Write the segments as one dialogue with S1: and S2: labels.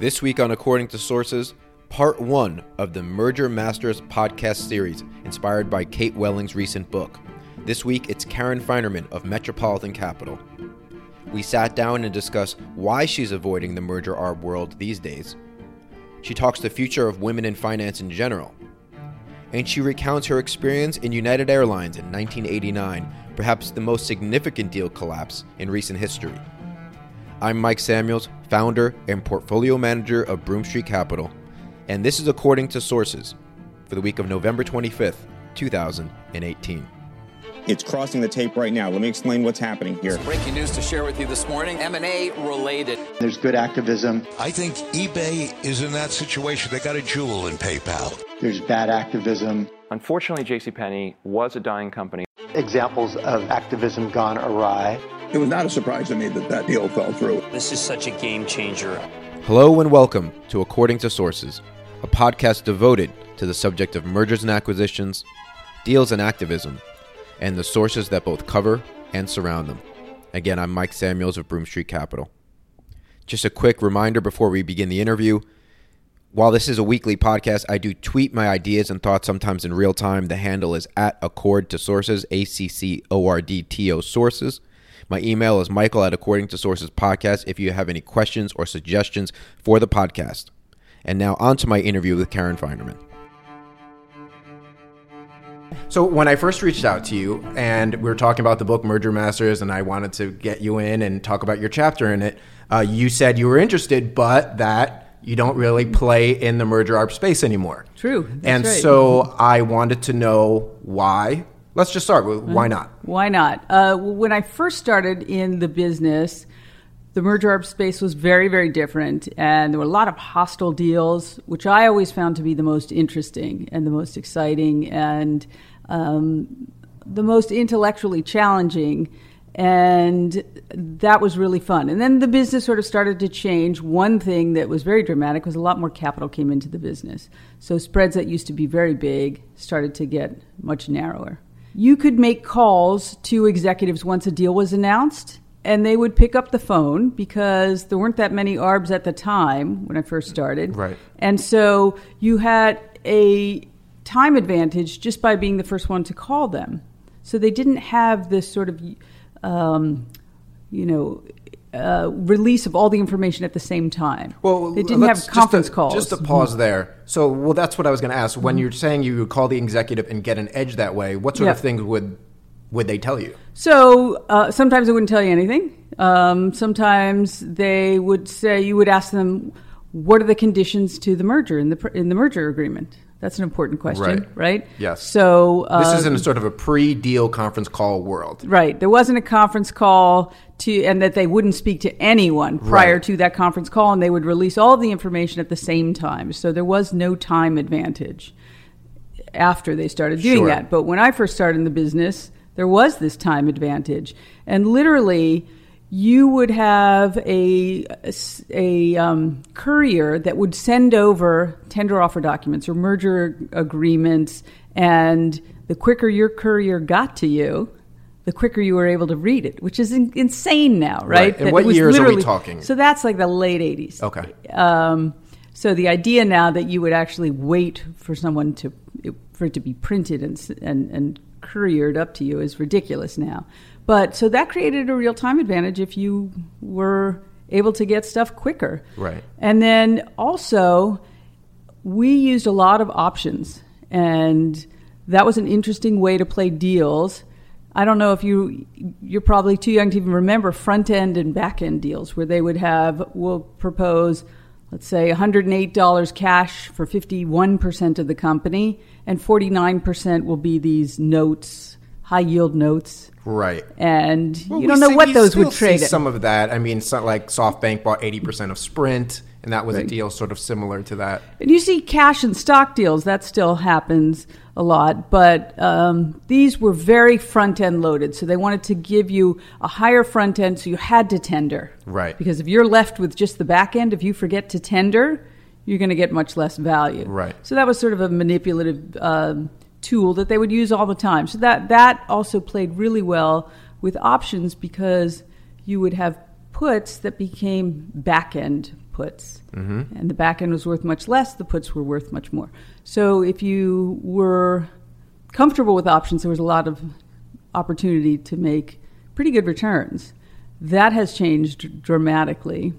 S1: This week on According to Sources, part one of the Merger Masters podcast series, inspired by Kate Welling's recent book. This week, it's Karen Finerman of Metropolitan Capital. We sat down and discussed why she's avoiding the merger arb world these days. She talks the future of women in finance in general. And she recounts her experience in United Airlines in 1989, perhaps the most significant deal collapse in recent history. I'm Mike Samuels, founder and portfolio manager of Broom Street Capital, and this is according to sources for the week of November 25th, 2018.
S2: It's crossing the tape right now. Let me explain what's happening here.
S3: Breaking news to share with you this morning, M&A related.
S4: There's good activism.
S5: I think eBay is in that situation. They got a jewel in PayPal.
S4: There's bad activism.
S6: Unfortunately, JCPenney was a dying company.
S4: Examples of activism gone awry.
S7: It was not a surprise to me that that deal fell through.
S8: This is such a game changer.
S1: Hello and welcome to According to Sources, a podcast devoted to the subject of mergers and acquisitions, deals and activism, and the sources that both cover and surround them. Again, I'm Mike Samuels of Broom Street Capital. Just a quick reminder before we begin the interview. While this is a weekly podcast, I do tweet my ideas and thoughts sometimes in real time. The handle is at Accord to Sources, A C C O R D T O Sources. My email is michael at according to sources podcast if you have any questions or suggestions for the podcast. And now on to my interview with Karen Finerman. So when I first reached out to you and we were talking about the book Merger Masters and I wanted to get you in and talk about your chapter in it, uh, you said you were interested, but that you don't really play in the merger arb space anymore.
S9: True. That's
S1: and
S9: right.
S1: so I wanted to know why. Let's just start with why not?
S9: Why not? Uh, when I first started in the business, the merger arb space was very, very different, and there were a lot of hostile deals, which I always found to be the most interesting and the most exciting and um, the most intellectually challenging. And that was really fun. And then the business sort of started to change. One thing that was very dramatic was a lot more capital came into the business. So spreads that used to be very big started to get much narrower. You could make calls to executives once a deal was announced, and they would pick up the phone because there weren't that many ARBs at the time when I first started.
S1: Right.
S9: And so you had a time advantage just by being the first one to call them. So they didn't have this sort of, um, you know, uh, release of all the information at the same time.
S1: Well,
S9: they didn't have conference
S1: just to,
S9: calls.
S1: Just a pause there. So, well, that's what I was going to ask. When you're saying you would call the executive and get an edge that way, what sort of things would would they tell you?
S9: So uh, sometimes they wouldn't tell you anything. Um, sometimes they would say you would ask them, "What are the conditions to the merger in the in the merger agreement?" That's an important question,
S1: Right.
S9: right?
S1: Yes.
S9: So uh,
S1: This is in a sort of a pre-deal conference call world.
S9: Right. There wasn't a conference call to, and that they wouldn't speak to anyone prior
S1: Right.
S9: to that conference call, and they would release all the information at the same time. So there was no time advantage after they started doing
S1: Sure.
S9: that. But when I first started in the business, there was this time advantage, and literally. You would have a, a um, courier that would send over tender offer documents or merger agreements, and the quicker your courier got to you, the quicker you were able to read it, which is in, insane now, right?
S1: Right. And
S9: That
S1: what years are we talking?
S9: So that's like the late 80s.
S1: Okay.
S9: Um, so the idea now that you would actually wait for someone to for it to be printed and and, and couriered up to you is ridiculous now. But so that created a real time advantage if you were able to get stuff quicker.
S1: Right.
S9: And then also, we used a lot of options, and that was an interesting way to play deals. I don't know if you you're probably too young to even remember front end and back end deals where they would have we'll propose let's say $108 cash for 51% of the company and 49% will be these notes high yield notes
S1: Right.
S9: and
S1: Well,
S9: you don't know
S1: see-
S9: what those would trade
S1: see some of that. I mean, like SoftBank bought 80% of Sprint, and that was a deal sort of similar to that.
S9: And you see cash and stock deals, that still happens a lot, but um, these were very front end loaded. So they wanted to give you a higher front end, so you had to tender.
S1: Right.
S9: Because if you're left with just the back end, if you forget to tender, you're going to get much less value.
S1: Right.
S9: So that was sort of a manipulative um, tool that they would use all the time. So that, that also played really well with options because you would have puts that became back end puts, mm-hmm. and the back end was worth much less. The puts were worth much more. So if you were comfortable with options, there was a lot of opportunity to make pretty good returns. That has changed dramatically.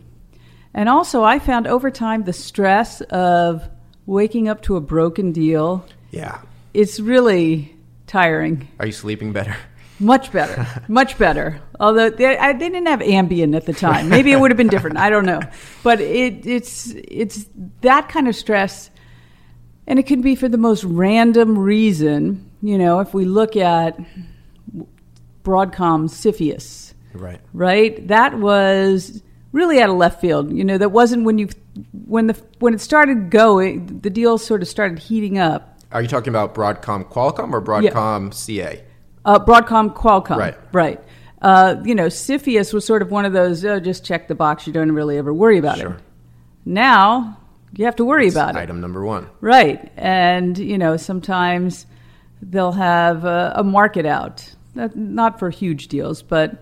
S9: And also, I found over time the stress of waking up to a broken deal.
S1: Yeah.
S9: It's really tiring.
S1: Are you sleeping better?
S9: Much better, much better. Although they, I, they, didn't have Ambien at the time, maybe it would have been different. I don't know, but it, it's it's that kind of stress, and it can be for the most random reason. You know, if we look at Broadcom CFIUS,
S1: right,
S9: right, that was really out of left field. You know, that wasn't when you when the when it started going, the deal sort of started heating up.
S1: Are you talking about Broadcom Qualcomm or Broadcom yeah. CA?
S9: Uh, Broadcom Qualcomm.
S1: Right.
S9: Right. Uh, you know, CFIUS was sort of one of those, oh, just check the box. You don't really ever worry about
S1: sure.
S9: it. Now, you have to worry
S1: it's
S9: about
S1: item
S9: it.
S1: Item number one.
S9: Right. And, you know, sometimes they'll have a, a market out, not for huge deals, but.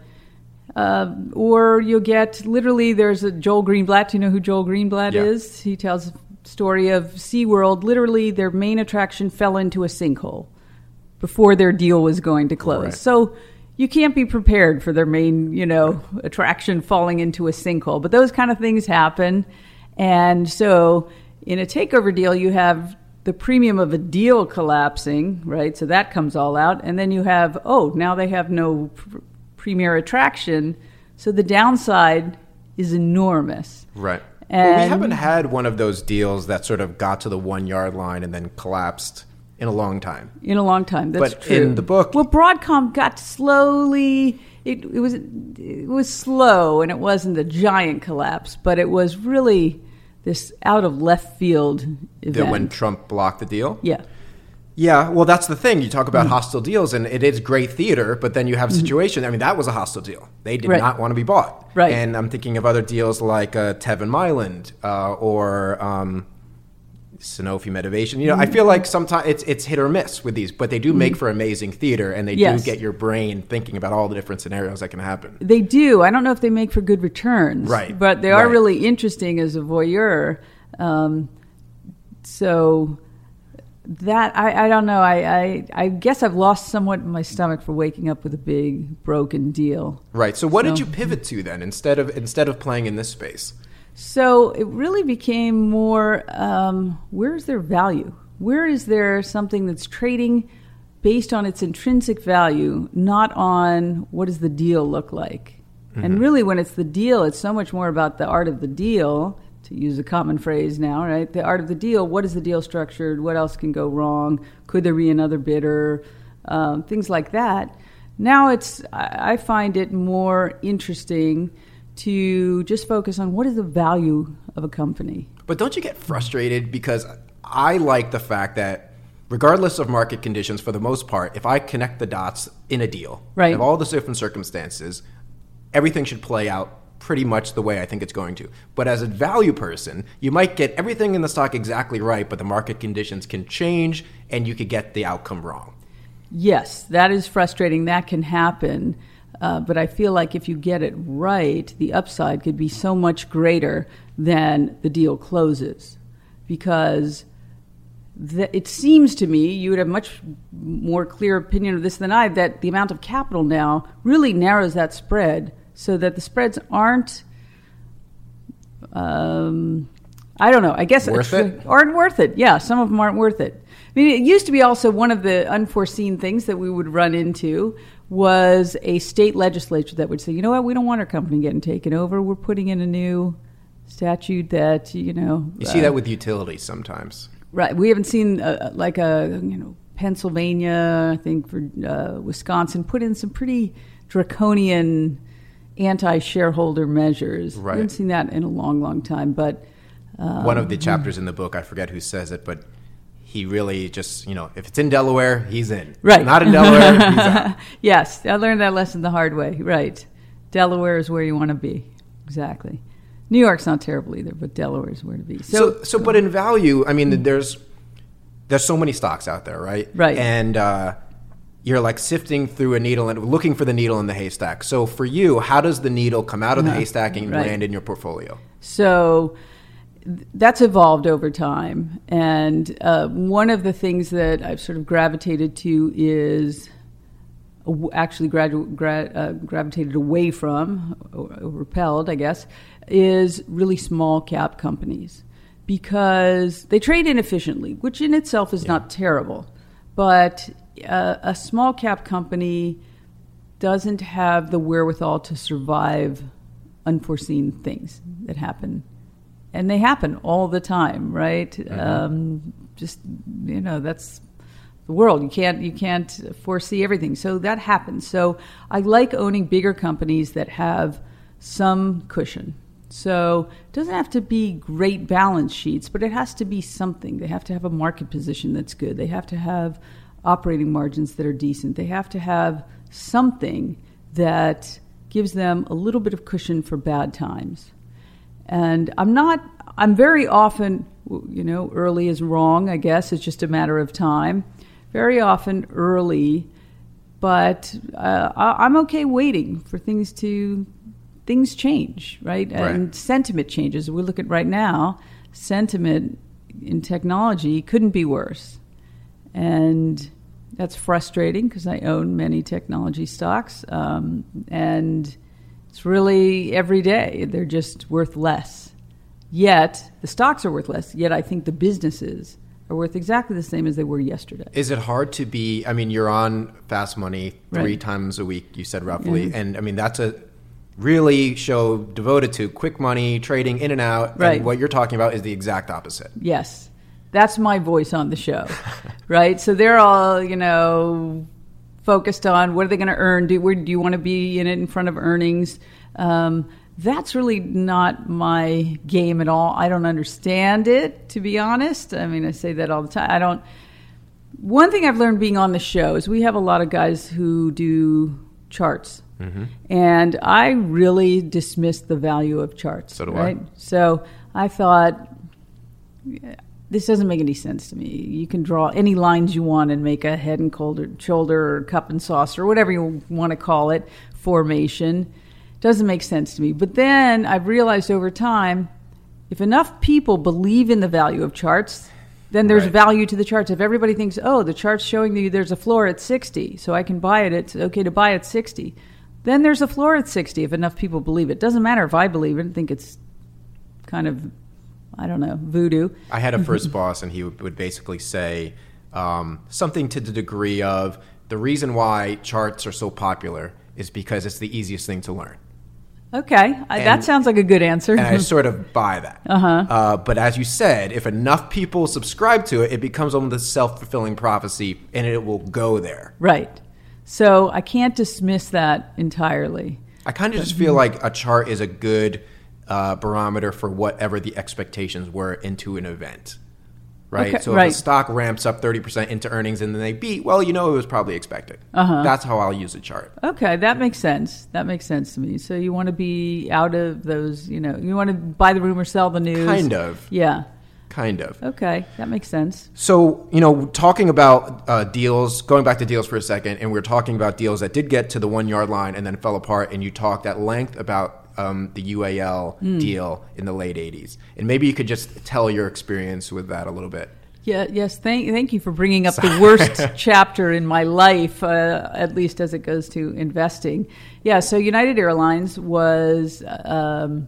S9: Uh, or you'll get literally there's a Joel Greenblatt. Do you know who Joel Greenblatt
S1: yeah.
S9: is? He tells story of SeaWorld. Literally, their main attraction fell into a sinkhole before their deal was going to close.
S1: Right.
S9: So you can't be prepared for their main, you know, attraction falling into a sinkhole. But those kind of things happen. And so in a takeover deal, you have the premium of a deal collapsing, right? So that comes all out. And then you have, oh, now they have no pr- premier attraction. So the downside is enormous.
S1: Right. Well, we haven't had one of those deals that sort of got to the one yard line and then collapsed in a long time.
S9: In a long time, that's
S1: but
S9: true.
S1: in the book,
S9: well, Broadcom got slowly. It, it was it was slow, and it wasn't a giant collapse, but it was really this out of left field event.
S1: That when Trump blocked the deal.
S9: Yeah.
S1: Yeah, well, that's the thing. You talk about mm hostile deals, and it is great theater, but then you have a situation. mm I mean, that was a hostile deal. They did
S9: right.
S1: not want to be bought.
S9: Right.
S1: And I'm thinking of other deals like uh, Teva Mylan uh, or um, Sanofi Medivation. You know, I feel like sometimes it's it's hit or miss with these, but they do make for amazing theater, and they
S9: yes.
S1: do get your brain thinking about all the different scenarios that can happen.
S9: They do. I don't know if they make for good returns,
S1: right?
S9: But they are
S1: right.
S9: really interesting as a voyeur. Um, so that I, I don't know. I, I I guess I've lost somewhat my stomach for waking up with a big broken deal.
S1: Right. So what so, did you pivot to then instead of instead of playing in this space?
S9: So it really became more um, where's their value? Where is there something that's trading based on its intrinsic value, not on what does the deal look like? Mm-hmm. And really, when it's the deal, it's so much more about the art of the deal, to use a common phrase now, right? The art of the deal. What is the deal structured? What else can go wrong? Could there be another bidder? Um, things like that. Now it's, I find it more interesting to just focus on what is the value of a company.
S1: But don't you get frustrated because I like the fact that regardless of market conditions for the most part, if I connect the dots in a deal,
S9: right.
S1: of all the different circumstances, everything should play out pretty much the way I think it's going to. But as a value person, you might get everything in the stock exactly right, but the market conditions can change and you could get the outcome wrong.
S9: Yes, that is frustrating. That can happen. Uh, but I feel like if you get it right, the upside could be so much greater than the deal closes. Because the, it seems to me, you would have much more clear opinion of this than I, that the amount of capital now really narrows that spread so that the spreads aren't. Um, I don't know. I guess
S1: worth it
S9: aren't worth it. Yeah, some of them aren't worth it. I mean, it used to be also one of the unforeseen things that we would run into was a state legislature that would say, you know what, we don't want our company getting taken over. We're putting in a new statute that, you know.
S1: You see uh, that with utilities sometimes.
S9: Right. We haven't seen uh, like a, you know, Pennsylvania, I think for uh, Wisconsin, put in some pretty draconian anti shareholder measures.
S1: Right.
S9: We haven't seen that in a long, long time. But.
S1: Um, one of the chapters in the book, I forget who says it, but he really just, you know, if it's in Delaware, he's in.
S9: Right.
S1: Not in Delaware, he's out.
S9: yes, I learned that lesson the hard way. Right. Delaware is where you want to be. Exactly. New York's not terrible either, but Delaware is where to be.
S1: So, so, so but in value, I mean, mm-hmm. there's there's so many stocks out there, right?
S9: Right.
S1: And uh, you're like sifting through a needle and looking for the needle in the haystack. So for you, how does the needle come out of the uh-huh. haystack and
S9: right.
S1: land in your portfolio?
S9: So that's evolved over time. And uh, one of the things that I've sort of gravitated to is actually gradu- gra- uh, gravitated away from, repelled, I guess, is really small cap companies because they trade inefficiently, which in itself is not terrible. But uh, a small cap company doesn't have the wherewithal to survive unforeseen things that happen. And they happen all the time, right? Um, just, you know, that's the world. You can't you can't foresee everything. So that happens. So I like owning bigger companies that have some cushion. So it doesn't have to be great balance sheets, but it has to be something. They have to have a market position that's good. They have to have operating margins that are decent. They have to have something that gives them a little bit of cushion for bad times. And I'm not, I'm very often, you know, early is wrong, I guess. It's just a matter of time. Very often early, but uh, I- I'm okay waiting for things to, things change, right? And sentiment changes. We look at right now, sentiment in technology couldn't be worse. And that's frustrating because I own many technology stocks. Um, and it's really every day, they're just worth less. Yet, the stocks are worth less. Yet, I think the businesses are worth exactly the same as they were yesterday.
S1: Is it hard to be? I mean, you're on Fast Money three
S9: Right.
S1: times a week. You said roughly,
S9: Yeah.
S1: and I mean that's a really show devoted to quick money trading in and out.
S9: Right.
S1: And what you're talking about is the exact opposite.
S9: Yes. That's my voice on the show, right? So they're all, you know, focused on what are they going to earn? Do, where, do you want to be in it in front of earnings? Um, that's really not my game at all. I don't understand it, to be honest. I mean, I say that all the time. I don't. One thing I've learned being on the show is we have a lot of guys who do charts. And I really dismissed the value of charts.
S1: So do I.
S9: right? So I thought, this doesn't make any sense to me. You can draw any lines you want and make a head and shoulder, shoulder or cup and saucer, or whatever you want to call it, formation. Doesn't make sense to me. But then I've realized over time, if enough people believe in the value of charts, then there's
S1: Right.
S9: value to the charts. If everybody thinks, oh, the chart's showing you there's a floor at 60, so I can buy it, it's okay to buy at 60, then there's a floor at 60 if enough people believe it. Doesn't matter if I believe it, and think it's kind of, I don't know, voodoo.
S1: I had a first boss, and he would, basically say um, something to the degree of the reason why charts are so popular is because it's the easiest thing to learn.
S9: Okay, I, that sounds like a good answer.
S1: And I sort of buy that. Uh-huh. but as you said, if enough people subscribe to it, it becomes almost a self fulfilling prophecy, and it will go there.
S9: right. So I can't dismiss that entirely.
S1: I kind of just feel like a chart is a good uh, barometer for whatever the expectations were into an event. Right?
S9: Okay,
S1: so if
S9: right.
S1: a stock ramps up 30% into earnings and then they beat, well, you know it was probably expected. Uh-huh. That's how I'll use a chart.
S9: Okay, that makes sense. That makes sense to me. So you want to be out of those, you know, you want to buy the rumor, sell the news.
S1: Kind of.
S9: Yeah.
S1: Kind of.
S9: Okay, that makes sense.
S1: So, you know, talking about uh, deals, going back to deals for a second, and we are talking about deals that did get to the one yard line and then fell apart, and you talked at length about um, the UAL
S9: Hmm.
S1: deal in the late 80s. And maybe you could just tell your experience with that a little bit.
S9: Yeah, yes. Thank, thank you for bringing up the worst chapter in my life, uh, at least as it goes to investing. Yeah, so United Airlines was um,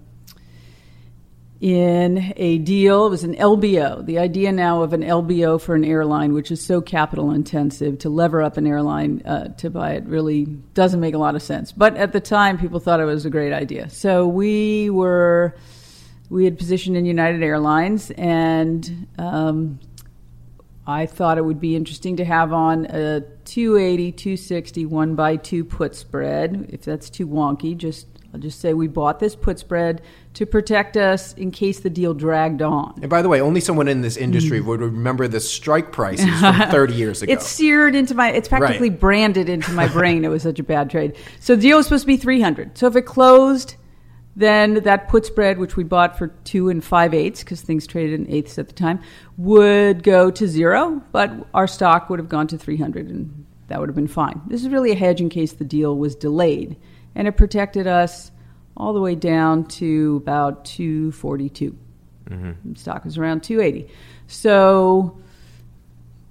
S9: in a deal. It was an LBO. The idea now of an LBO for an airline, which is so capital intensive, to lever up an airline uh, to buy it really doesn't make a lot of sense. But at the time, people thought it was a great idea. So we were. We had positioned in United Airlines, and um, I thought it would be interesting to have on a 280, 260, one by two put spread. If that's too wonky, just I'll just say we bought this put spread to protect us in case the deal dragged on.
S1: And by the way, only someone in this industry mm. would remember the strike prices from 30 years ago.
S9: It's seared into my. It's practically
S1: Right.
S9: branded into my brain. it was such a bad trade. So the deal was supposed to be 300. So if it closed, then that put spread, which we bought for two and five eighths, because things traded in eighths at the time, would go to zero. But our stock would have gone to 300, and that would have been fine. This is really a hedge in case the deal was delayed, and it protected us all the way down to about 242. Mm-hmm. Stock is around 280. So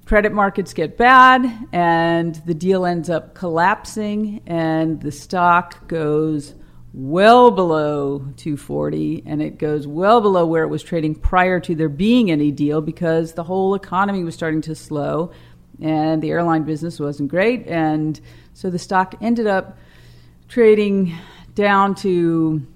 S9: credit markets get bad and the deal ends up collapsing and the stock goes well below 240 and it goes well below where it was trading prior to there being any deal because the whole economy was starting to slow and the airline business wasn't great and so the stock ended up trading down to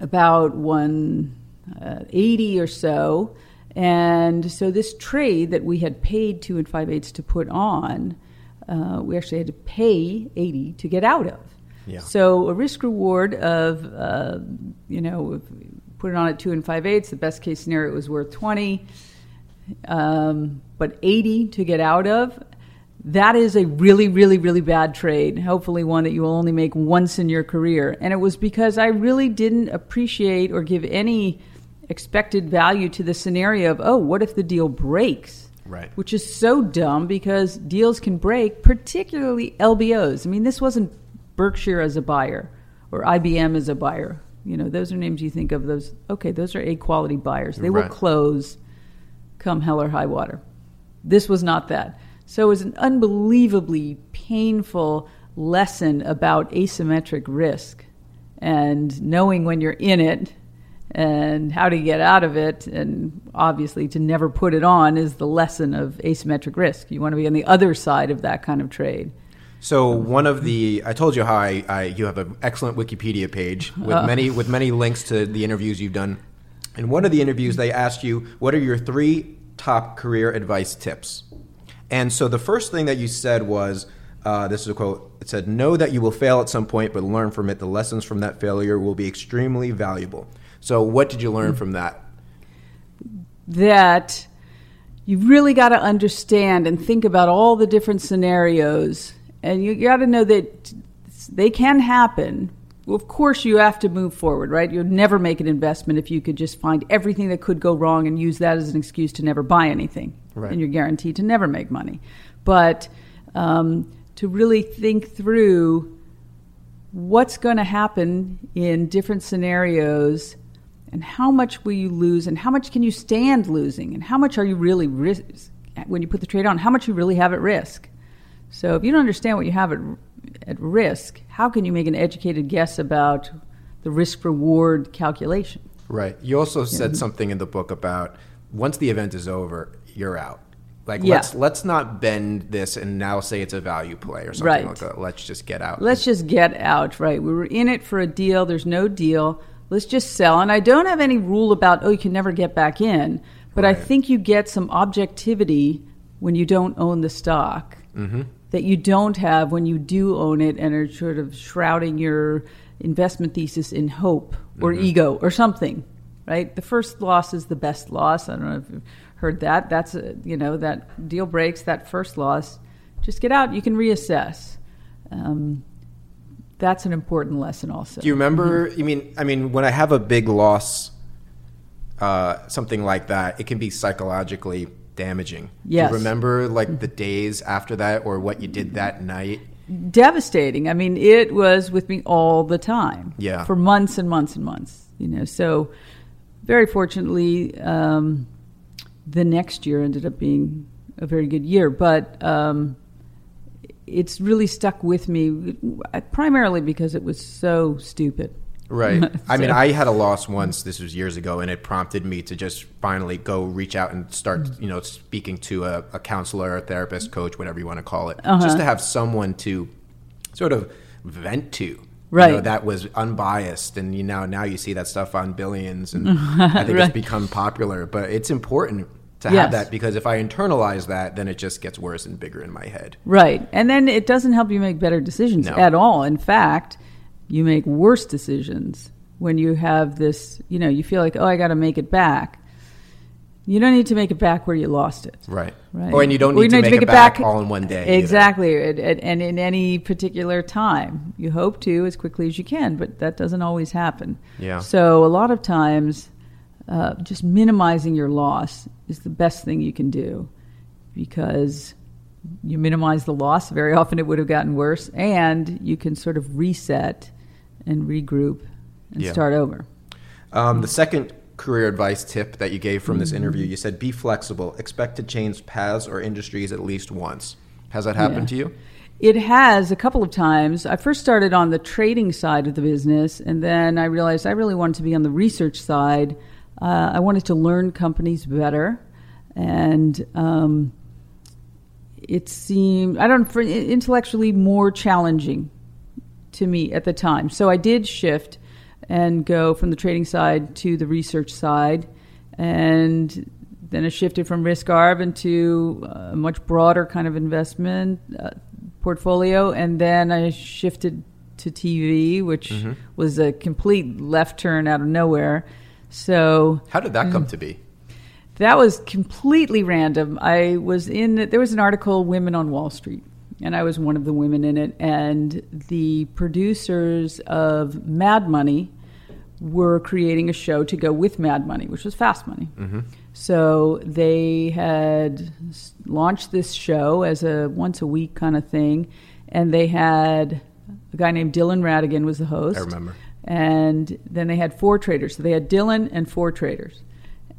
S9: about 180 or so and so this trade that we had paid two and five eighths to put on, uh, we actually had to pay 80 to get out of.
S1: Yeah.
S9: So a risk reward of, uh, you know, put it on at two and five eighths. The best case scenario it was worth 20, um, but 80 to get out of. That is a really, really, really bad trade. Hopefully, one that you will only make once in your career. And it was because I really didn't appreciate or give any expected value to the scenario of, oh, what if the deal breaks?
S1: Right.
S9: Which is so dumb because deals can break, particularly LBOs. I mean, this wasn't Berkshire as a buyer or IBM as a buyer. You know, those are names you think of. Those okay, those are A quality buyers. They
S1: Right.
S9: will close come hell or high water. This was not that. So it was an unbelievably painful lesson about asymmetric risk and knowing when you're in it and how to get out of it and obviously to never put it on is the lesson of asymmetric risk. You want to be on the other side of that kind of trade.
S1: So one of the I told you how I, I you have an excellent Wikipedia page with many with many links to the interviews you've done. In one of the interviews, they asked you what are your three top career advice tips, and so the first thing that you said was. Uh, this is a quote. It said, "Know that you will fail at some point, but learn from it. The lessons from that failure will be extremely valuable." So, what did you learn from that?
S9: that you really got to understand and think about all the different scenarios and you got to know that they can happen of course you have to move forward right? You'll never make an investment if you could just find everything that could go wrong and use that as an excuse to never buy anything.
S1: Right.
S9: and you're guaranteed to never make money. But um, to really think through what's going to happen in different scenarios and how much will you lose and how much can you stand losing and how much are you really risk when you put the trade on how much you really have at risk? So if you don't understand what you have at, at risk how can you make an educated guess about the risk reward calculation
S1: Right. You also said something in the book about once the event is over, you're out. Like
S9: Yeah.
S1: let's let's not bend this and now say it's a value play or something
S9: Right.
S1: like that. Let's just get out.
S9: Let's just get out, right? We were in it for a deal. There's no deal. Let's just sell. And I don't have any rule about, oh, you can never get back in. But I think you get some objectivity when you don't own the stock
S1: Mm-hmm.
S9: That you don't have when you do own it and are sort of shrouding your investment thesis in hope or
S1: Mm-hmm.
S9: ego or something, right? The first loss is the best loss. I don't know if you've heard that. That's, a, you know, that deal breaks, that first loss. Just get out. You can reassess. Um, that's an important lesson also.
S1: Do you remember?
S9: Mm-hmm.
S1: I mean, I mean, when I have a big loss, uh, something like that, it can be psychologically damaging.
S9: Yes.
S1: Do you remember like the days after that, or what you did that night?
S9: devastating. I mean, it was with me all the time.
S1: Yeah.
S9: For months and months and months. You know, so very fortunately, um, the next year ended up being a very good year, but um, it's really stuck with me primarily because it was so stupid.
S1: Right. I mean, I had a loss once. This was years ago, and it prompted me to just finally go reach out and start,
S9: Mm.
S1: you know, speaking to a, a counselor, a therapist, coach, whatever you want to call it,
S9: Uh-huh.
S1: just to have someone to sort of vent to.
S9: Right.
S1: You know, that was unbiased, and you know now you see that stuff on billions, and I think
S9: Right.
S1: it's become popular. But it's important to
S9: Yes.
S1: have that because if I internalize that, then it just gets worse and bigger in my head.
S9: Right. And then it doesn't help you make better decisions
S1: No.
S9: at all. In fact, you make worse decisions when you have this, you know, you feel like, oh, I got to make it back. You don't need to make it back where you lost it.
S1: Right.
S9: Right.
S1: Oh, and you don't
S9: Or
S1: need to make, it back, all in one day.
S9: Exactly. And in any particular time. You hope to as quickly as you can, but that doesn't always happen.
S1: Yeah.
S9: So a lot of times, uh, just minimizing your loss is the best thing you can do because you minimize the loss. Very often it would have gotten worse, and you can sort of reset and regroup and
S1: Yeah.
S9: start over.
S1: Um, the second career advice tip that you gave from
S9: Mm-hmm.
S1: this interview, you said, be flexible. Expect to change paths or industries at least once. Has that happened to you?
S9: It has a couple of times. I first started on the trading side of the business, and then I realized I really wanted to be on the research side. Uh, I wanted to learn companies better, and um, it seemed I don't for intellectually more challenging to me at the time. So I did shift and go from the trading side to the research side, and then I shifted from risk arb into a much broader kind of investment uh, portfolio, and then I shifted to TV, which was a complete left turn out of nowhere. So
S1: How did that come to be?
S9: that was completely random. I was in there was an article Women on Wall Street and I was one of the women in it and the producers of Mad Money were creating a show to go with Mad Money, which was Fast Money. Mm-hmm. So they had launched this show as a once a week kind of thing and they had a guy named Dylan Ratigan was the host.
S1: I remember.
S9: And then they had four traders. So they had Dylan and four traders.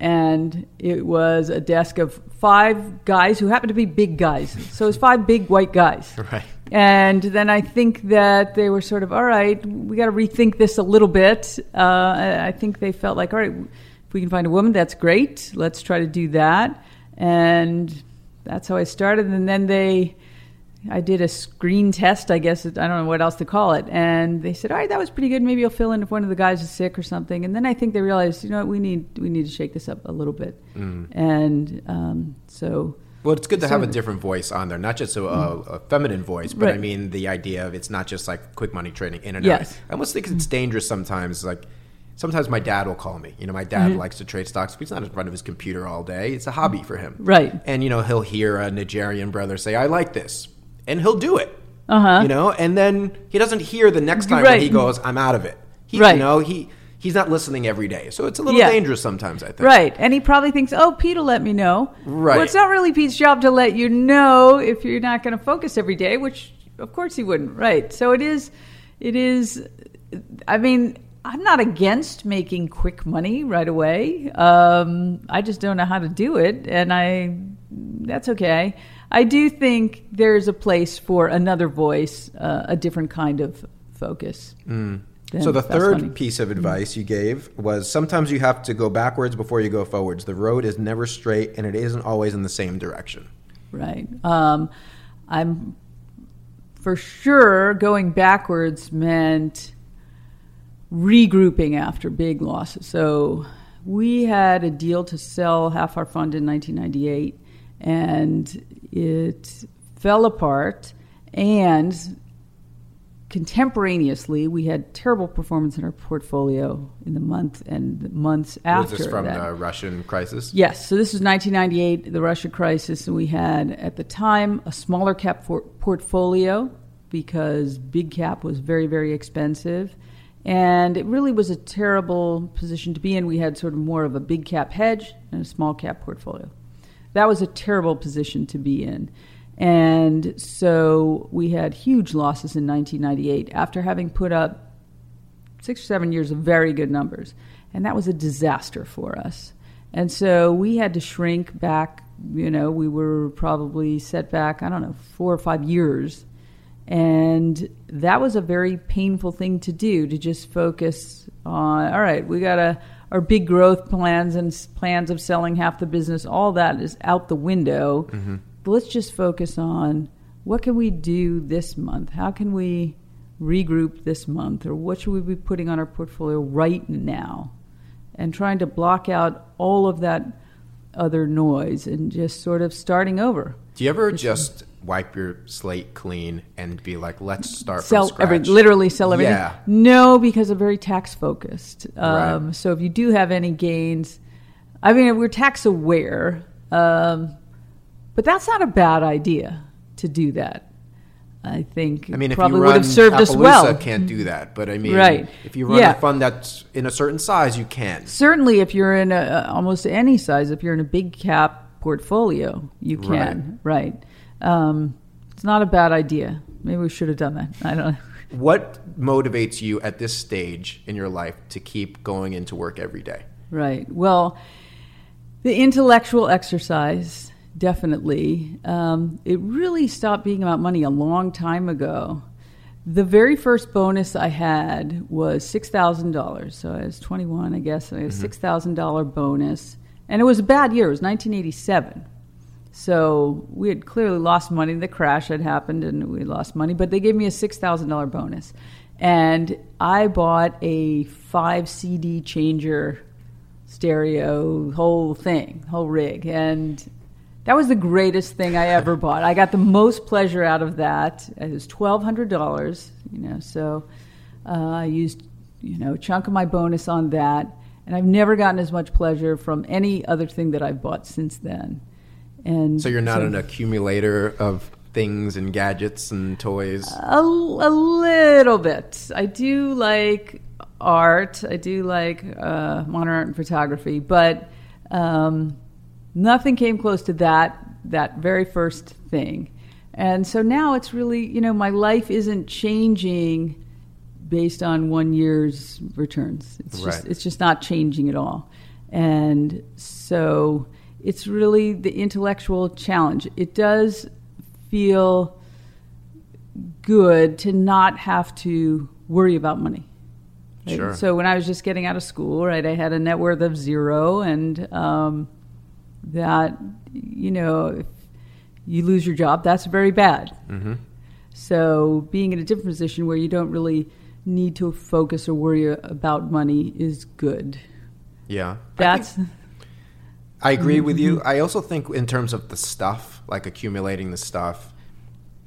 S9: And it was a desk of five guys who happened to be big guys. So it was five big white guys.
S1: Right.
S9: And then I think that they were sort of, all right, we got to rethink this a little bit. Uh, I I think they felt like, all right, if we can find a woman, that's great. Let's try to do that. And that's how I started. And then they, I did a screen test, I guess. I don't know what else to call it. And they said, all right, that was pretty good. Maybe you'll fill in if one of the guys is sick or something. And then I think they realized, you know what, we need, we need to shake this up a little bit. And um, so.
S1: Well, it's good to have a different voice on there, not just a, a, a feminine voice, but I mean the idea of it's not just like quick money trading in and
S9: Yes.
S1: out. I almost think it's dangerous sometimes. Like sometimes my dad will call me. You know, my dad
S9: Mm-hmm.
S1: likes to trade stocks. But he's not in front of his computer all day. It's a hobby for him,
S9: Right.
S1: And you know, he'll hear a Najarian brother say, "I like this," and he'll do it.
S9: Uh-huh.
S1: You know, and then he doesn't hear the next time when he goes, "I'm out of it." He,
S9: Right.
S1: You know, he he's not listening every day, so it's a little
S9: Yeah.
S1: dangerous sometimes. I think.
S9: Right. And he probably thinks, oh, Pete will let me know.
S1: Right.
S9: Well, it's not really Pete's job to let you know if you're not going to focus every day, which of course he wouldn't. Right. So it is, it is, I mean, I'm not against making quick money right away. Um, I just don't know how to do it. And I, that's okay. I do think there's a place for another voice, uh, a different kind of focus. than
S1: So the third
S9: money.
S1: piece of advice you gave was sometimes you have to go backwards before you go forwards. The road is never straight and it isn't always in the same direction.
S9: Right. Um, I'm for sure going backwards meant regrouping after big losses. So we had a deal to sell half our fund in 1998, and it fell apart. And contemporaneously, we had terrible performance in our portfolio in the month and the months after
S1: was this from
S9: that.
S1: the Russian crisis?
S9: Yes, so this was 1998, the Russia crisis, and we had at the time a smaller cap for- portfolio because big cap was very, very expensive. And it really was a terrible position to be in. We had sort of more of a big cap hedge and a small cap portfolio. That was a terrible position to be in. And so we had huge losses in 1998 after having put up six or seven years of very good numbers. And that was a disaster for us. And so we had to shrink back. You know, we were probably set back, I don't know, four or five years. And that was a very painful thing to do to just focus on, all right, we got to, our big growth plans and plans of selling half the business, all that is out the window. Mm-hmm. But let's just focus on what can we do this month? How can we regroup this month? Or what should we be putting on our portfolio right now? And trying to block out all of that other noise and just sort of starting over.
S1: Do you ever just wipe your slate clean and be like, let's start
S9: sell
S1: from
S9: every,
S1: scratch?
S9: literally sell everything.
S1: Yeah.
S9: No, because I'm very tax focused. Um,
S1: Right.
S9: So if you do have any gains, I mean, we're tax aware, um, but that's not a bad idea to do that. I think
S1: I mean, if
S9: probably
S1: you
S9: would
S1: run
S9: have served us
S1: Appaloosa,
S9: well.
S1: can't do that. But I mean,
S9: Right.
S1: if you run
S9: Yeah.
S1: a fund that's in a certain size, you can.
S9: Certainly, if you're in a, almost any size, if you're in a big cap portfolio, you can. Right. Um, it's not a bad idea. Maybe we should have done that. I don't know.
S1: What motivates you at this stage in your life to keep going into work every day?
S9: Right. Well, the intellectual exercise, definitely. Um, it really stopped being about money a long time ago. The very first bonus I had was $6,000. So I was 21, I guess, and I had a $6,000 bonus. And it was a bad year. It was 1987. So we had clearly lost money. The crash had happened and we lost money, but they gave me a $6,000 bonus. And I bought a five CD changer stereo, whole thing, whole rig. And that was the greatest thing I ever bought. I got the most pleasure out of that. It was $1,200, you know, so uh, I used, you know, a chunk of my bonus on that. And I've never gotten as much pleasure from any other thing that I've bought since then. And
S1: So you're not an accumulator of things and gadgets and toys.
S9: A, a little bit. I do like art. I do like uh, modern art and photography, but um, nothing came close to that. That very first thing, and so now it's really you know my life isn't changing based on one year's returns. It's just it's just not changing at all, and so it's really the intellectual challenge. It does feel good to not have to worry about money. right?
S1: Sure.
S9: So when I was just getting out of school, right, I had a net worth of zero, and um, that you know, if you lose your job, that's very bad.
S1: Mm-hmm.
S9: So being in a different position where you don't really need to focus or worry about money is good.
S1: Yeah.
S9: That's
S1: I agree with you.
S9: Mm-hmm.
S1: I also think in terms of the stuff, like accumulating the stuff,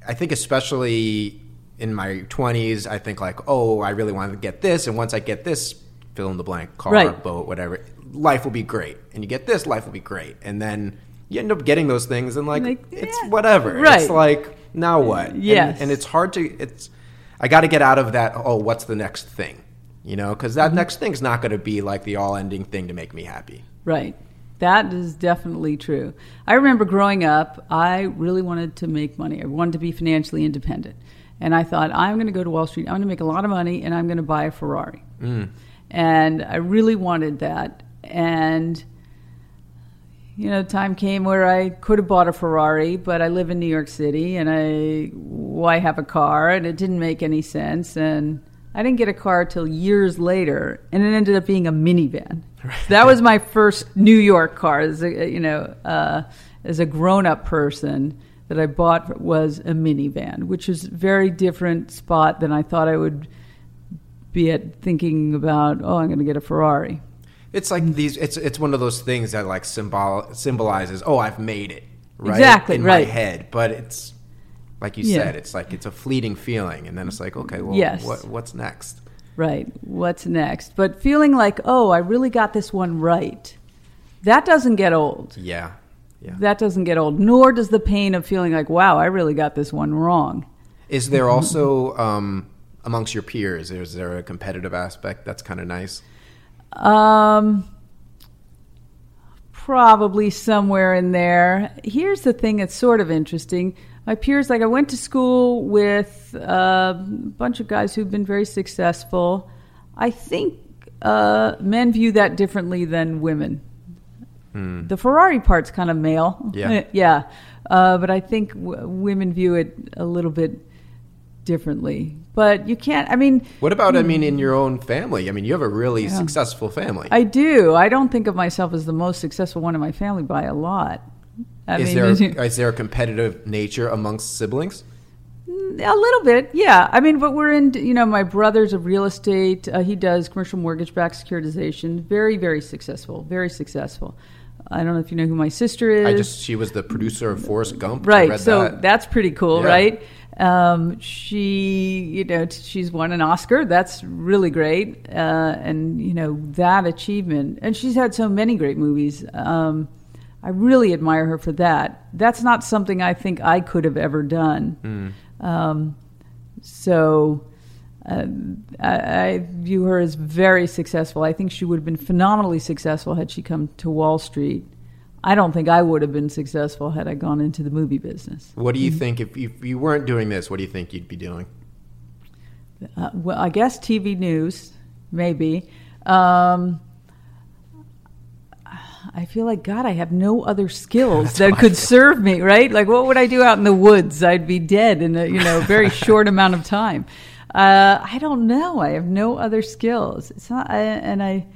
S1: I think especially in my 20s, I think like, oh, I really want to get this, and once I get this, fill in the blank, car,
S9: Right.
S1: boat, whatever, life will be great. And you get this, life will be great. And then you end up getting those things, and like,
S9: Like,
S1: it's
S9: yeah.
S1: whatever.
S9: Right.
S1: It's like, now what? And-
S9: Yes.
S1: And, it's hard to, it's, I got to get out of that, oh, what's the next thing? You know, because that
S9: Mm-hmm.
S1: next thing's not going to be like the all ending thing to make me happy.
S9: Right. That is definitely true. I remember growing up, I really wanted to make money. I wanted to be financially independent. And I thought, I'm going to go to Wall Street, I'm going to make a lot of money, and I'm going to buy a Ferrari. Mm. And I really wanted that. And, you know, time came where I could have bought a Ferrari, but I live in New York City and I, why have a car? And it didn't make any sense. And I didn't get a car till years later, and it ended up being a minivan. That was my first New York car. As a, you know, uh, as a grown-up person, that I bought was a minivan, which is very different spot than I thought I would be at thinking about. Oh, I'm going to get a Ferrari.
S1: It's like these. It's it's one of those things that like symbol symbolizes. Oh, I've made it. Right?
S9: Exactly,
S1: in
S9: right.
S1: my head, but it's like you
S9: Yeah.
S1: said. It's like it's a fleeting feeling, and then it's like, okay, well,
S9: Yes.
S1: what what's next?
S9: Right. What's next? But feeling like, oh, I really got this one right. That doesn't get old.
S1: Yeah, yeah.
S9: That doesn't get old. Nor does the pain of feeling like, wow, I really got this one wrong.
S1: Is there also um, amongst your peers? Is there a competitive aspect that's kind of nice?
S9: Um, probably somewhere in there. Here's the thing that's sort of interesting. My peers, like I went to school with uh, a bunch of guys who've been very successful. I think uh, men view that differently than women. The Ferrari part's kind of male.
S1: Yeah.
S9: yeah. Uh, but I think w- women view it a little bit differently. But you can't, I mean,
S1: What about? I mean, in your own family? I mean, you have a really successful family.
S9: I do. I don't think of myself as the most successful one in my family by a lot. I
S1: is
S9: mean,
S1: there is there a competitive nature amongst siblings?
S9: a little bit, yeah. I mean, but we're in. You know, my brother's a real estate. Uh, he does commercial mortgage-backed securitization. Very, very successful. Very successful. I don't know if you know who my sister is.
S1: I just she was the producer of Forrest Gump.
S9: Right. So
S1: that.
S9: that's pretty cool,
S1: Yeah.
S9: right? Um, she, you know, t- she's won an Oscar. That's really great, uh, and you know that achievement. And she's had so many great movies. Um, I really admire her for that. That's not something I think I could have ever done. Um, so. Uh, I, I view her as very successful. I think she would have been phenomenally successful had she come to Wall Street. I don't think I would have been successful had I gone into the movie business.
S1: What do you think if, if you weren't doing this? What do you think you'd be doing?
S9: Uh, well, I guess TV news, maybe. Um, I feel like God, I have no other skills that could serve me, right? Like, what would I do out in the woods? I'd be dead in a you know very short amount of time. Uh, I don't know. I have no other skills. It's not, I, and I.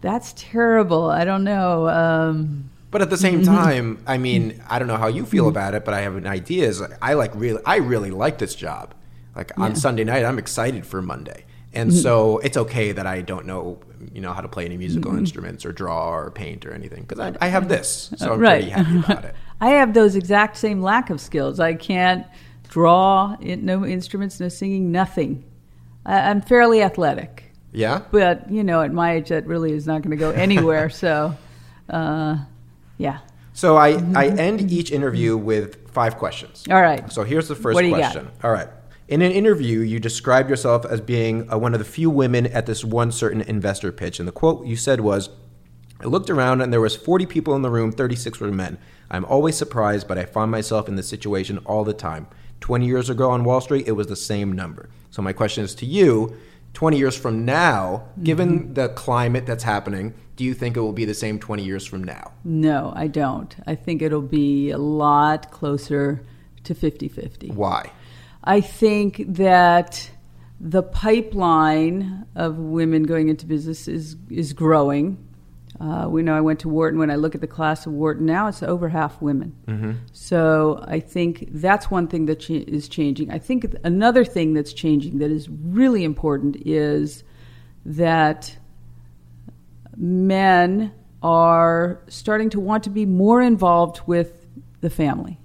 S9: That's terrible. I don't know. Um,
S1: But at the same
S9: Mm-hmm.
S1: time, I mean, I don't know how you feel about it, but I have an idea. Is I like really, I really like this job. Like on Sunday night, I'm excited for Monday, and
S9: Mm-hmm.
S1: so it's okay that I don't know, you know, how to play any musical instruments or draw or paint or anything because I, I have this, so I'm
S9: right.
S1: pretty happy about it.
S9: I have those exact same lack of skills. I can't draw, no instruments, no singing, nothing. I, I'm fairly athletic,
S1: Yeah,
S9: but you know, at my age, that really is not going to go anywhere. so, uh, yeah.
S1: So I, I end each interview with five questions.
S9: All right.
S1: So here's the first
S9: you got?
S1: question. All right. In an interview, you described yourself as being uh, one of the few women at this one certain investor pitch, and the quote you said was, "I looked around and there was 40 people in the room, 36 were men. I'm always surprised, but I find myself in this situation all the time. 20 years ago on Wall Street, it was the same number. So my question is to you: 20 years from now, given
S9: Mm-hmm.
S1: the climate that's happening, do you think it will be the same 20 years from now?
S9: No, I don't. I think it'll be a lot closer to 50 50.
S1: Why?
S9: I think that the pipeline of women going into business is, is growing. Uh, we know I went to Wharton. When I look at the class of Wharton now, it's over half women. So I think that's one thing that cha- is changing. I think another thing that's changing that is really important is that men are starting to want to be more involved with the family.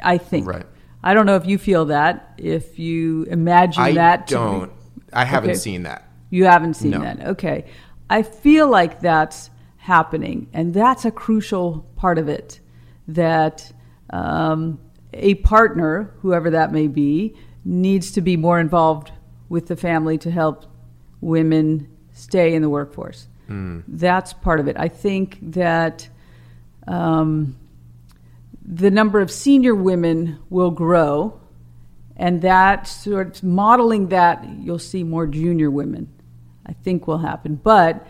S9: I think.
S1: Right.
S9: I don't know if you feel that. If you imagine
S1: I
S9: that, to be-
S1: don't. I haven't
S9: Okay.
S1: seen that.
S9: you haven't seen
S1: No.
S9: that. Okay. I feel like that's happening, and that's a crucial part of it. That um, a partner, whoever that may be, needs to be more involved with the family to help women stay in the workforce. That's part of it. I think that um, the number of senior women will grow, and that sort of modeling that, you'll see more junior women. I think will happen, but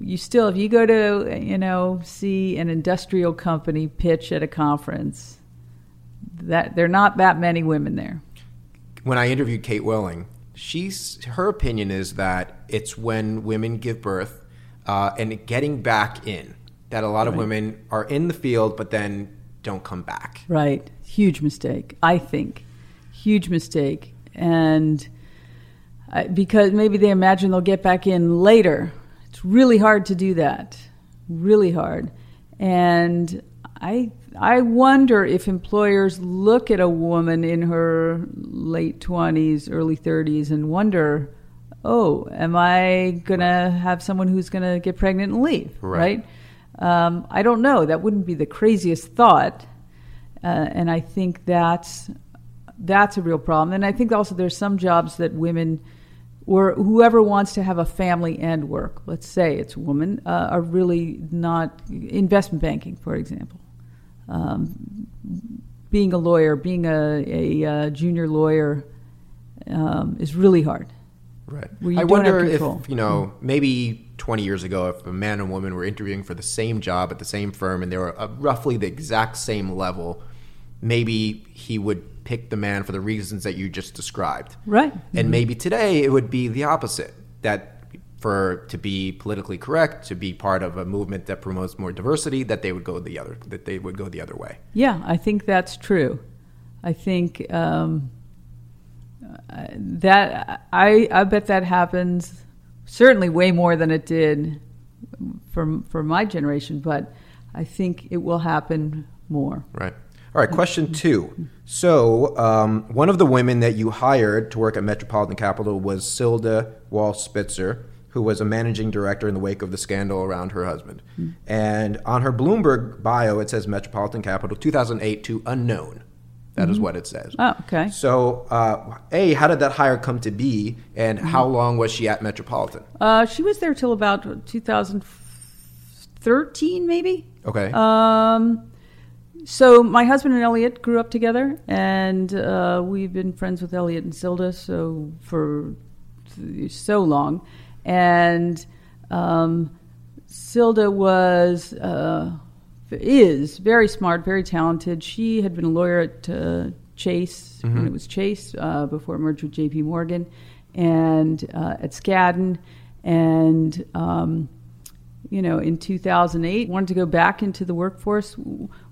S9: you still, if you go to you know see an industrial company pitch at a conference, that there are not that many women there.
S1: When I interviewed Kate Welling, she's her opinion is that it's when women give birth uh, and getting back in that a lot of women are in the field but then don't come back.
S9: Right. Huge mistake, I think. Huge mistake. And uh, because maybe they imagine they'll get back in later. It's really hard to do that. Really hard. And I I wonder if employers look at a woman in her late 20s, early 30s and wonder, "Oh, am I going to have someone who's going to get pregnant and leave?"
S1: Right.
S9: right? Um, I don't know. That wouldn't be the craziest thought, uh, and I think that's that's a real problem. And I think also there's some jobs that women or whoever wants to have a family and work, let's say it's a woman, uh, are really not investment banking, for example. Um, being a lawyer, being a, a, uh junior lawyer, um, is really hard.
S1: Right. I wonder if, you know, maybe 20 years ago, if a man and woman were interviewing for the same job at the same firm and they were roughly the exact same level, maybe he would pick the man for the reasons that you just described.
S9: Right.
S1: And maybe today it would be the opposite that for to be politically correct, to be part of a movement that promotes more diversity, that they would go the other that they would go the other way.
S9: Yeah, I think that's true. I think um, uh, that I I bet that happens certainly way more than it did for for my generation, but I think it will happen more.
S1: Right. All right. Question two. So, um, one of the women that you hired to work at Metropolitan Capital was Silda Wall Spitzer, who was a managing director in the wake of the scandal around her husband. And on her Bloomberg bio, it says Metropolitan Capital 2008 to unknown. That is what it says.
S9: Oh, okay.
S1: So, uh, A, how did that hire come to be, and how long was she at Metropolitan?
S9: Uh, she was there till about 2013, maybe.
S1: Okay.
S9: Um, so my husband and Elliot grew up together, and uh, we've been friends with Elliot and Silda so for so long, and um, Silda was uh, is very smart, very talented. She had been a lawyer at uh, Chase when it was Chase uh, before it merged with J.P. Morgan, and uh, at Skadden, and um, you know, in 2008, wanted to go back into the workforce.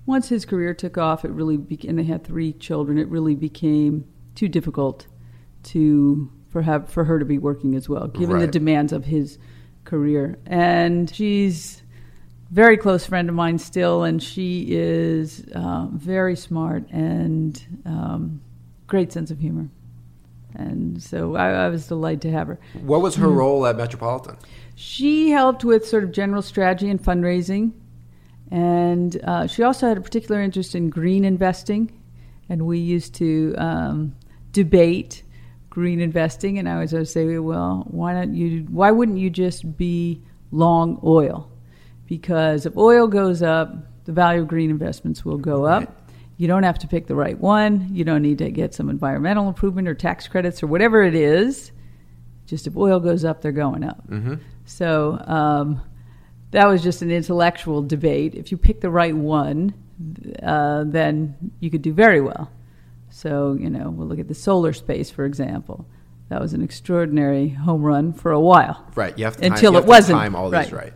S9: Once his career took off, it really became, and they had three children, it really became too difficult to for have for her to be working as well, given the demands of his career. And she's very close friend of mine still, and she is uh, very smart and um, great sense of humor. And so I, I was delighted to have her.
S1: What was her role at Metropolitan?
S9: She helped with sort of general strategy and fundraising, and uh, she also had a particular interest in green investing. And we used to um, debate green investing, and I was always say, "Well, why don't you? Why wouldn't you just be long oil? Because if oil goes up, the value of green investments will go up." You don't have to pick the right one. You don't need to get some environmental improvement or tax credits or whatever it is. Just if oil goes up, they're going up. Mm-hmm. So um, that was just an intellectual debate. If you pick the right one, uh, then you could do very well. So, you know, we'll look at the solar space, for example. That was an extraordinary home run for a while.
S1: Right. You have to
S9: Until
S1: time,
S9: it wasn't.
S1: time all
S9: Right.
S1: these right.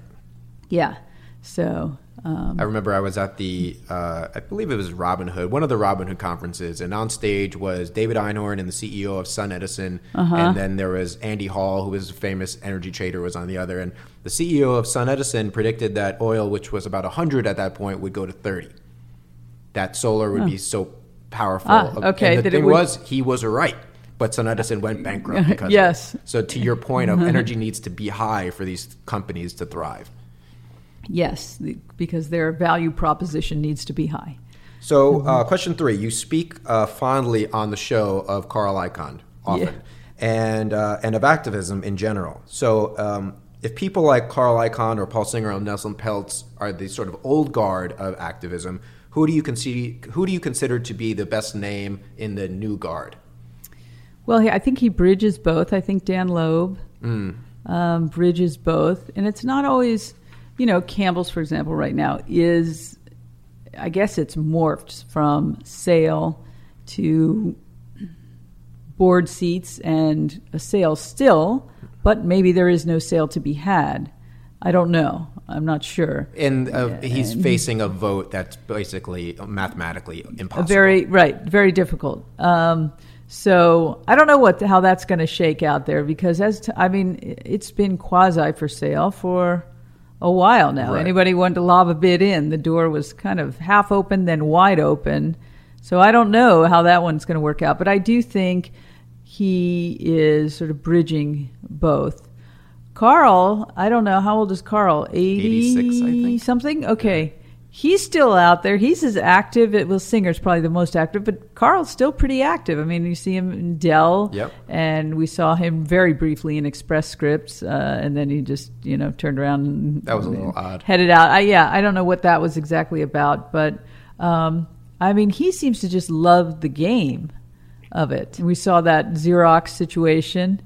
S9: Yeah. So, um,
S1: I remember I was at the, uh, I believe it was Robin Hood, one of the Robin Hood conferences, and on stage was David Einhorn and the CEO of SunEdison,
S9: Uh-huh.
S1: and then there was Andy Hall, who was a famous energy trader, was on the other, and the CEO of SunEdison predicted that oil, which was about 100 at that point, would go to 30. That solar would be so powerful.
S9: Ah, okay,
S1: And the
S9: that
S1: thing
S9: would-
S1: was, he was right. But SunEdison went bankrupt because of it.
S9: Yes.
S1: So to your point of energy needs to be high for these companies to thrive.
S9: Yes, because their value proposition needs to be high.
S1: So, uh, question three: You speak uh, fondly on the show of Carl Icahn often,
S9: Yeah.
S1: and uh, and of activism in general. So, um, if people like Carl Icahn or Paul Singer or Nelson Peltz are the sort of old guard of activism, who do you consider who do you consider to be the best name in the new guard?
S9: Well, I think he bridges both. I think Dan Loeb um, bridges both, and it's not always, you know, Campbell's, for example, right now is, I guess it's morphed from sale to board seats and a sale still, but maybe there is no sale to be had. I don't know. I'm not sure.
S1: And uh, he's
S9: and-
S1: facing a vote that's basically mathematically impossible.
S9: Very right, very difficult. Um, so I don't know what how that's going to shake out there because as t- I mean, it's been quasi for sale for a while now.
S1: Right.
S9: Anybody wanted to lob a bid in, the door was kind of half open, then wide open. So I don't know how that one's going to work out, but I do think he is sort of bridging both. Carl, I don't know how old is Carl? 80
S1: 86, I think.
S9: something. Okay. He's still out there. He's as active. It, well, Singer's probably the most active, but Carl's still pretty active. I mean, you see him in Dell,
S1: Yep.
S9: and we saw him very briefly in Express Scripts, uh, and then he just, you know, turned around and
S1: That was a little odd.
S9: headed out. I, yeah, I don't know what that was exactly about, but um, I mean, he seems to just love the game of it. We saw that Xerox situation.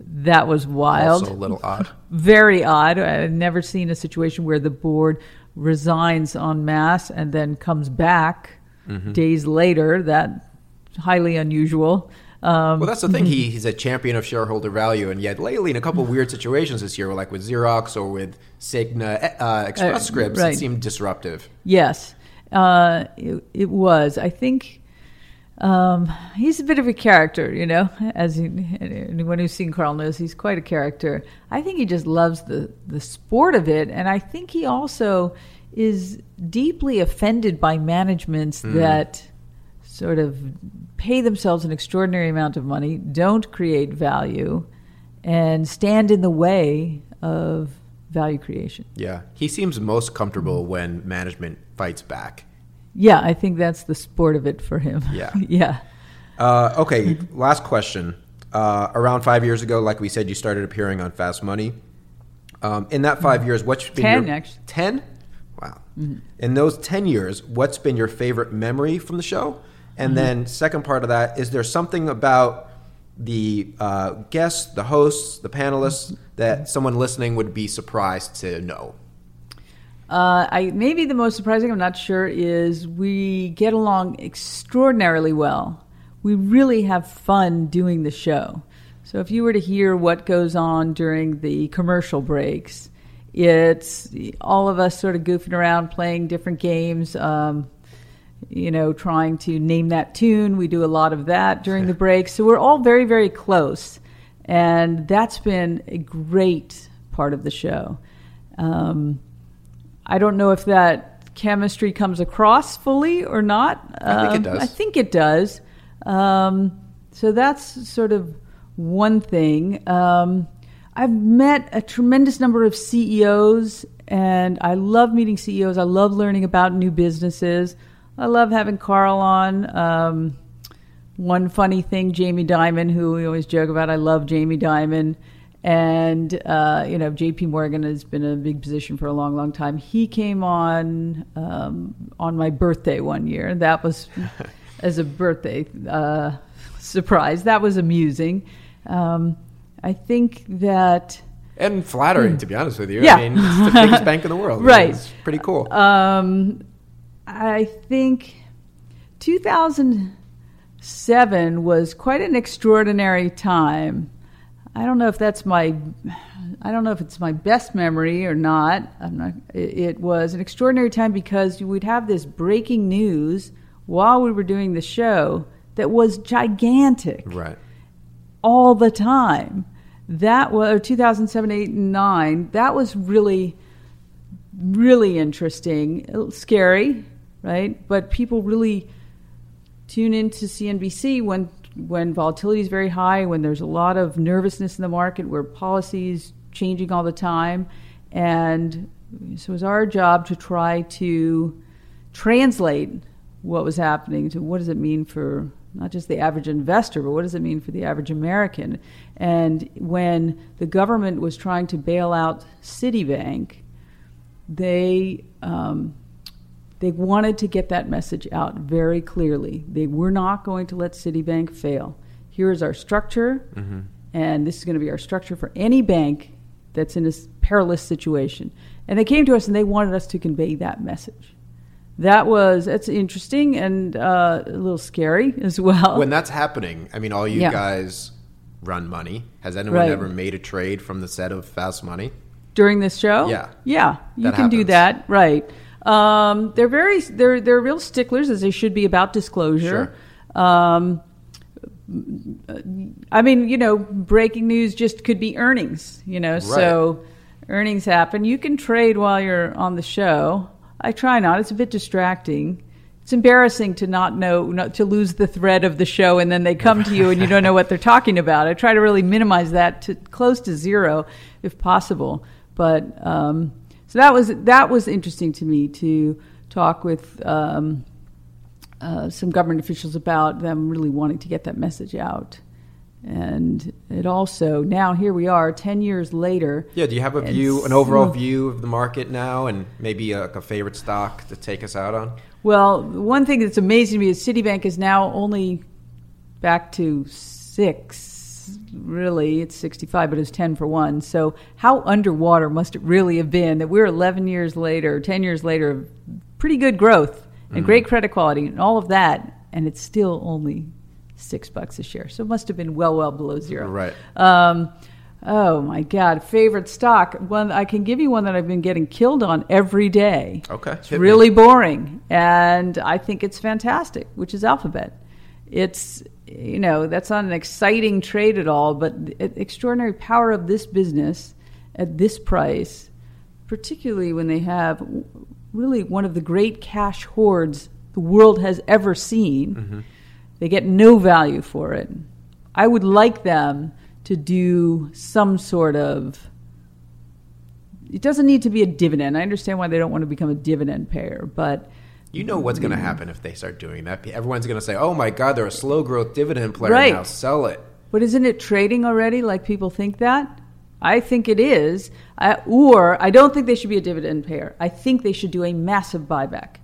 S9: That was wild
S1: Also a little odd.
S9: very odd. I've never seen a situation where the board resigns en masse and then comes back
S1: Mm-hmm.
S9: days later. That highly unusual. Um,
S1: Well, that's the thing. He, he's a champion of shareholder value, and yet lately, in a couple of weird situations this year, like with Xerox or with Cigna uh, Express
S9: Uh,
S1: Scripts,
S9: right.
S1: it seemed disruptive.
S9: Yes, uh, it, it was. I think um, he's a bit of a character, you know. As he, anyone who's seen Carl knows, he's quite a character. I think he just loves the the sport of it, and I think he also is deeply offended by managements that sort of pay themselves an extraordinary amount of money, don't create value, and stand in the way of value creation.
S1: Yeah, he seems most comfortable when management fights back.
S9: Yeah, I think that's the sport of it for him.
S1: Yeah.
S9: yeah.
S1: Uh, okay, last question. Uh, around five years ago, like we said, you started appearing on Fast Money. Um, in that five years, what's been
S9: Ten,
S1: your,
S9: actually.
S1: Ten? Wow. In those 10 years, what's been your favorite memory from the show? And then, second part of that, is there something about the uh, guests, the hosts, the panelists that someone listening would be surprised to know?
S9: Uh, I maybe the most surprising. I'm not sure. Is we get along extraordinarily well. We really have fun doing the show. So if you were to hear what goes on during the commercial breaks, it's all of us sort of goofing around, playing different games. Um, you know, trying to name that tune. We do a lot of that during the breaks. So we're all very, very close. And that's been a great part of the show. Um, I don't know if that chemistry comes across fully or not.
S1: I think it
S9: Um,
S1: does.
S9: I think it does. Um, so that's sort of one thing. Um, I've met a tremendous number of CEOs, and I love meeting CEOs. I love learning about new businesses. I love having Carl on. Um, one funny thing, Jamie Dimon, who we always joke about. I love Jamie Dimon. And, uh, you know, JP Morgan has been a big position for a long, long time. He came on um, on my birthday one year. That was as a birthday uh, surprise. That was amusing. Um, I think that
S1: And flattering, to be honest with you.
S9: Yeah.
S1: I mean, it's the biggest bank in the world.
S9: Right.
S1: It's pretty cool.
S9: Um, I think 2007 was quite an extraordinary time. I don't know if that's my, I don't know if it's my best memory or not. I'm not. It, was an extraordinary time because we'd have this breaking news while we were doing the show that was gigantic
S1: right.
S9: all the time. That was or 2007, 8, and 9. That was really, really interesting. Scary, right? But people really tune into CNBC when when volatility is very high, when there's a lot of nervousness in the market, where policies changing all the time, and so it was our job to try to translate what was happening to what does it mean for not just the average investor, but what does it mean for the average American? And when the government was trying to bail out Citibank, they um, they wanted to get that message out very clearly. They were not going to let Citibank fail. Here is our structure, and this is going to be our structure for any bank that's in a perilous situation. And they came to us and they wanted us to convey that message. That was that's interesting and uh, a little scary as well.
S1: When that's happening, I mean, all you
S9: Yeah.
S1: guys run money. Has anyone
S9: Right.
S1: ever made a trade from the set of Fast Money?
S9: during this show.
S1: Yeah.
S9: yeah, you
S1: That
S9: can do that, right? Um, they're very they're they're real sticklers as they should be about disclosure. Um, I mean, you know, breaking news just could be earnings. You know, so earnings happen. You can trade while you're on the show. I try not. It's a bit distracting. It's embarrassing to not know, not to lose the thread of the show, and then they come to you and you don't know what they're talking about. I try to really minimize that to close to zero, if possible. But um, so that was that was interesting to me to talk with um, uh, some government officials about them really wanting to get that message out. And it also now here we are, ten years later.
S1: Yeah, do you have a view, an overall view of the market now, and maybe a, a favorite stock to take us out on?
S9: Well, one thing that's amazing to me is Citibank is now only back to six. Really, it's 65, but it's 10 for one. So, how underwater must it really have been that we're 11 years later, 10 years later, of pretty good growth and great credit quality and all of that, and it's still only six bucks a share. So, it must have been well, well below zero.
S1: Right.
S9: Um, oh my God, favorite stock. One I can give you one that I've been getting killed on every day.
S1: Okay,
S9: it's
S1: hit me.
S9: really boring, and I think it's fantastic. Which is Alphabet. It's you know that's not an exciting trade at all, but the uh, extraordinary power of this business at this price, particularly when they have really one of the great cash hoards the world has ever seen. Mm-hmm. They get no value for it. I would like them to do some sort of. It doesn't need to be a dividend. I understand why they don't want to become a dividend payer, but
S1: You know what's going to happen if they start doing that. Everyone's going to say, "Oh my God, they're a slow growth dividend player
S9: Right.
S1: now. Sell it."
S9: but isn't it trading already? Like people think that. I think it is. Uh, or I don't think they should be a dividend payer. I think they should do a massive buyback.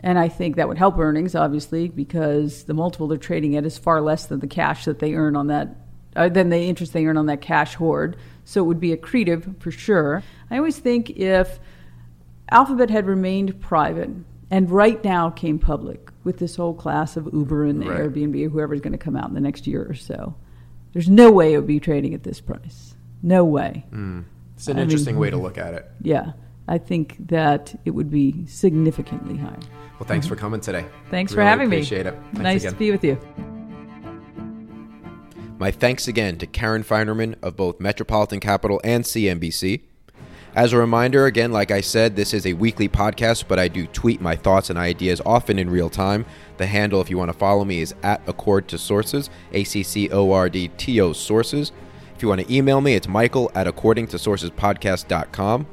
S9: And I think that would help earnings, obviously, because the multiple they're trading at is far less than the cash that they earn on that, uh, than the interest they earn on that cash hoard. So it would be accretive for sure. I always think if Alphabet had remained private and right now came public with this whole class of Uber and
S1: Right.
S9: Airbnb, whoever's going to come out in the next year or so, there's no way it would be trading at this price. No way. Hmm.
S1: It's an
S9: I
S1: interesting
S9: mean-
S1: way to look at it.
S9: Yeah, I think that it would be significantly higher.
S1: Well, thanks mm-hmm. for coming today.
S9: Thanks for
S1: Really
S9: having me.
S1: Appreciate it. Thanks
S9: nice
S1: again.
S9: to be with you.
S1: My thanks again to Karen Finerman of both Metropolitan Capital and CNBC. As a reminder, again, like I said, this is a weekly podcast, but I do tweet my thoughts and ideas often in real time. The handle, if you want to follow me, is at Accord to Sources, A C C O R D T O Sources. If you want to email me, it's michael at according to sourcespodcast.com.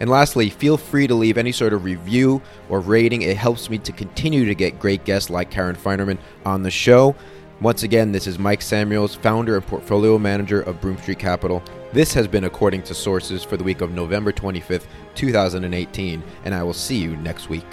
S1: And lastly, feel free to leave any sort of review or rating. It helps me to continue to get great guests like Karen Finerman on the show. Once again, this is Mike Samuels, founder and portfolio manager of Broom Street Capital. This has been According to Sources for the week of November 25th, 2018, and I will see you next week.